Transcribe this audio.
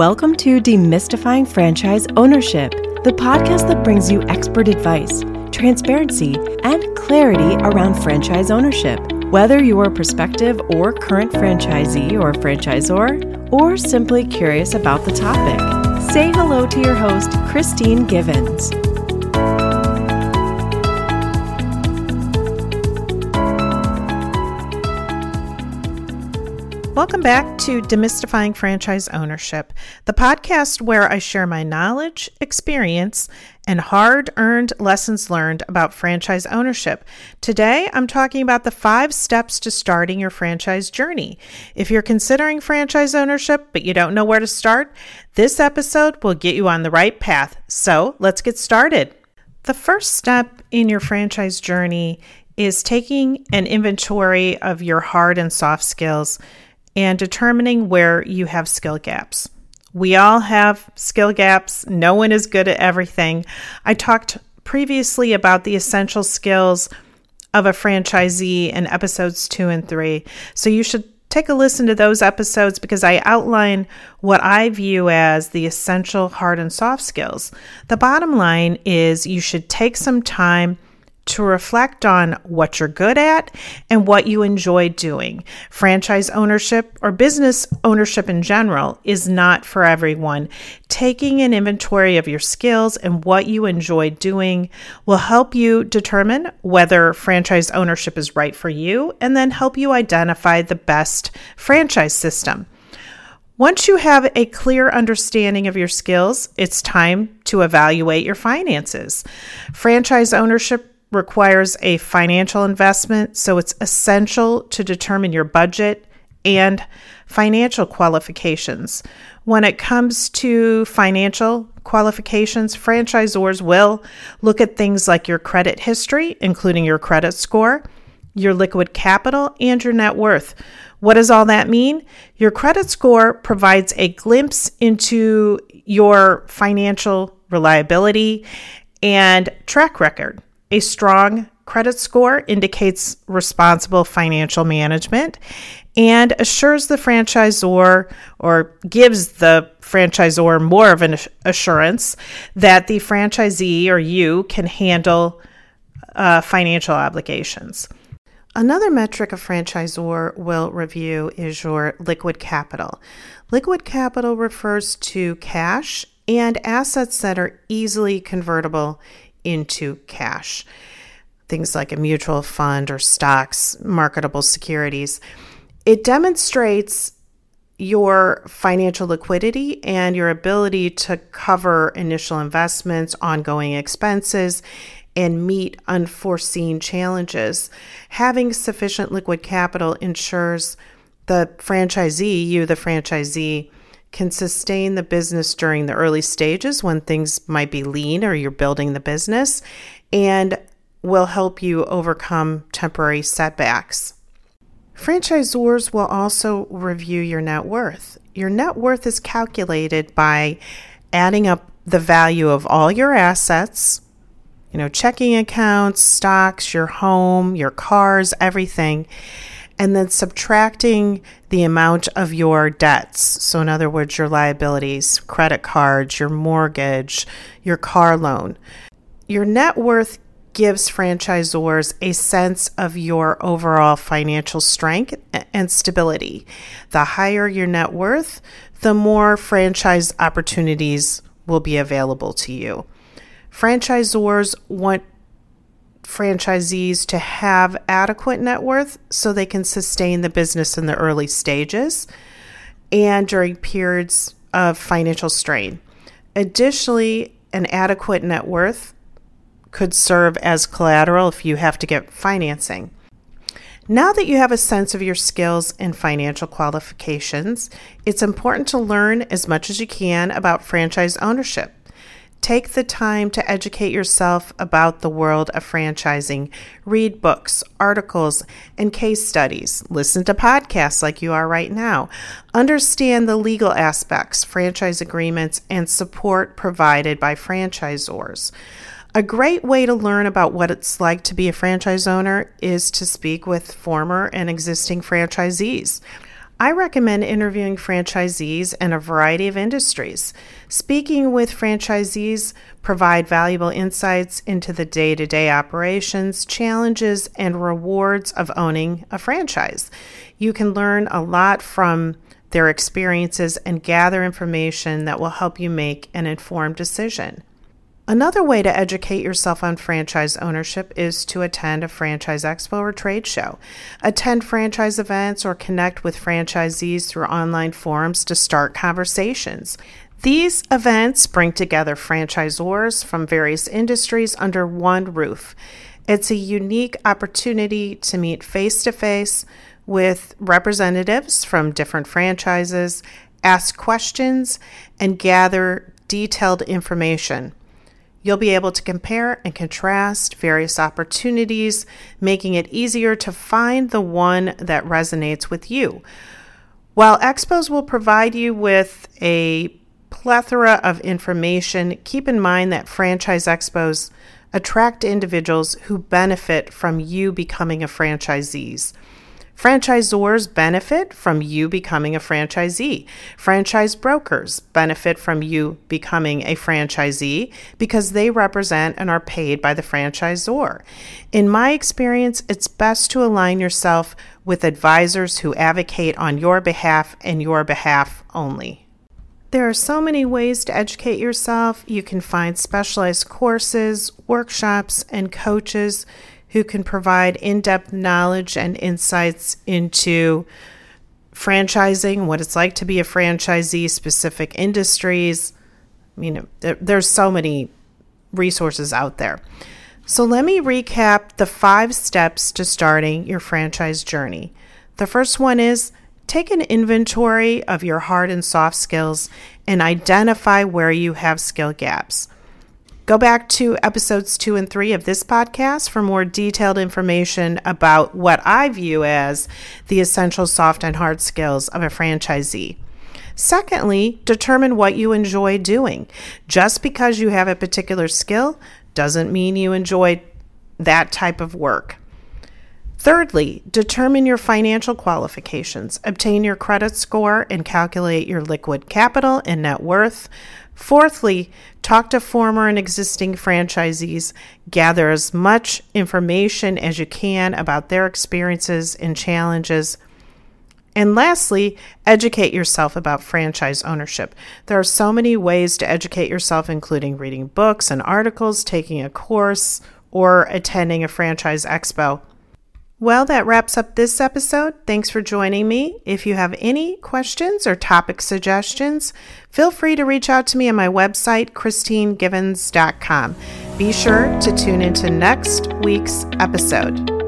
Welcome to Demystifying Franchise Ownership, the podcast that brings you expert advice, transparency, and clarity around franchise ownership. Whether you're a prospective or current franchisee or franchisor, or simply curious about the topic, say hello to your host, Kristine Givens. Welcome back to Demystifying Franchise Ownership, the podcast where I share my knowledge, experience, and hard earned lessons learned about franchise ownership. Today, I'm talking about the five steps to starting your franchise journey. If you're considering franchise ownership but you don't know where to start, this episode will get you on the right path. So let's get started. The first step in your franchise journey is taking an inventory of your hard and soft skills and determining where you have skill gaps. We all have skill gaps. No one is good at everything. I talked previously about the essential skills of a franchisee in episodes two and three. So you should take a listen to those episodes because I outline what I view as the essential hard and soft skills. The bottom line is you should take some time to reflect on what you're good at and what you enjoy doing. Franchise ownership or business ownership in general is not for everyone. Taking an inventory of your skills and what you enjoy doing will help you determine whether franchise ownership is right for you and then help you identify the best franchise system. Once you have a clear understanding of your skills, it's time to evaluate your finances. Franchise ownership requires a financial investment, so it's essential to determine your budget and financial qualifications. When it comes to financial qualifications, franchisors will look at things like your credit history, including your credit score, your liquid capital, and your net worth. What does all that mean? Your credit score provides a glimpse into your financial reliability and track record. A strong credit score indicates responsible financial management and assures the franchisor or gives the franchisor more of an assurance that the franchisee or you can handle uh, financial obligations. Another metric a franchisor will review is your liquid capital. Liquid capital refers to cash and assets that are easily convertible into cash. Things like a mutual fund or stocks, marketable securities. It demonstrates your financial liquidity and your ability to cover initial investments, ongoing expenses, and meet unforeseen challenges. Having sufficient liquid capital ensures the franchisee, you, the franchisee, can sustain the business during the early stages when things might be lean or you're building the business and will help you overcome temporary setbacks. Franchisors will also review your net worth. Your net worth is calculated by adding up the value of all your assets, you know, checking accounts, stocks, your home, your cars, everything, and then subtracting the amount of your debts. So, in other words, your liabilities, credit cards, your mortgage, your car loan. Your net worth gives franchisors a sense of your overall financial strength and stability. The higher your net worth, the more franchise opportunities will be available to you. Franchisors want franchisees to have adequate net worth so they can sustain the business in the early stages and during periods of financial strain. Additionally, an adequate net worth could serve as collateral if you have to get financing. Now that you have a sense of your skills and financial qualifications, it's important to learn as much as you can about franchise ownership. Take the time to educate yourself about the world of franchising. Read books, articles, and case studies. Listen to podcasts like you are right now. Understand the legal aspects, franchise agreements, and support provided by franchisors. A great way to learn about what it's like to be a franchise owner is to speak with former and existing franchisees. I recommend interviewing franchisees in a variety of industries. Speaking with franchisees provide valuable insights into the day-to-day operations, challenges, and rewards of owning a franchise. You can learn a lot from their experiences and gather information that will help you make an informed decision. Another way to educate yourself on franchise ownership is to attend a franchise expo or trade show. Attend franchise events or connect with franchisees through online forums to start conversations. These events bring together franchisors from various industries under one roof. It's a unique opportunity to meet face to face with representatives from different franchises, ask questions, and gather detailed information. You'll be able to compare and contrast various opportunities, making it easier to find the one that resonates with you. While expos will provide you with a plethora of information, keep in mind that franchise expos attract individuals who benefit from you becoming a franchisees. Franchisors benefit from you becoming a franchisee. Franchise brokers benefit from you becoming a franchisee because they represent and are paid by the franchisor. In my experience, it's best to align yourself with advisors who advocate on your behalf and your behalf only. There are so many ways to educate yourself. You can find specialized courses, workshops, and coaches who can provide in depth knowledge and insights into franchising, what it's like to be a franchisee, specific industries. I mean, there, there's so many resources out there. So, let me recap the five steps to starting your franchise journey. The first one is take an inventory of your hard and soft skills and identify where you have skill gaps. Go back to episodes two and three of this podcast for more detailed information about what I view as the essential soft and hard skills of a franchisee. Secondly, determine what you enjoy doing. Just because you have a particular skill doesn't mean you enjoy that type of work. Thirdly, determine your financial qualifications, obtain your credit score, and calculate your liquid capital and net worth. Fourthly, talk to former and existing franchisees, gather as much information as you can about their experiences and challenges. And lastly, educate yourself about franchise ownership. There are so many ways to educate yourself, including reading books and articles, taking a course, or attending a franchise expo. Well, that wraps up this episode. Thanks for joining me. If you have any questions or topic suggestions, feel free to reach out to me on my website, kristinegivens.com. Be sure to tune into next week's episode.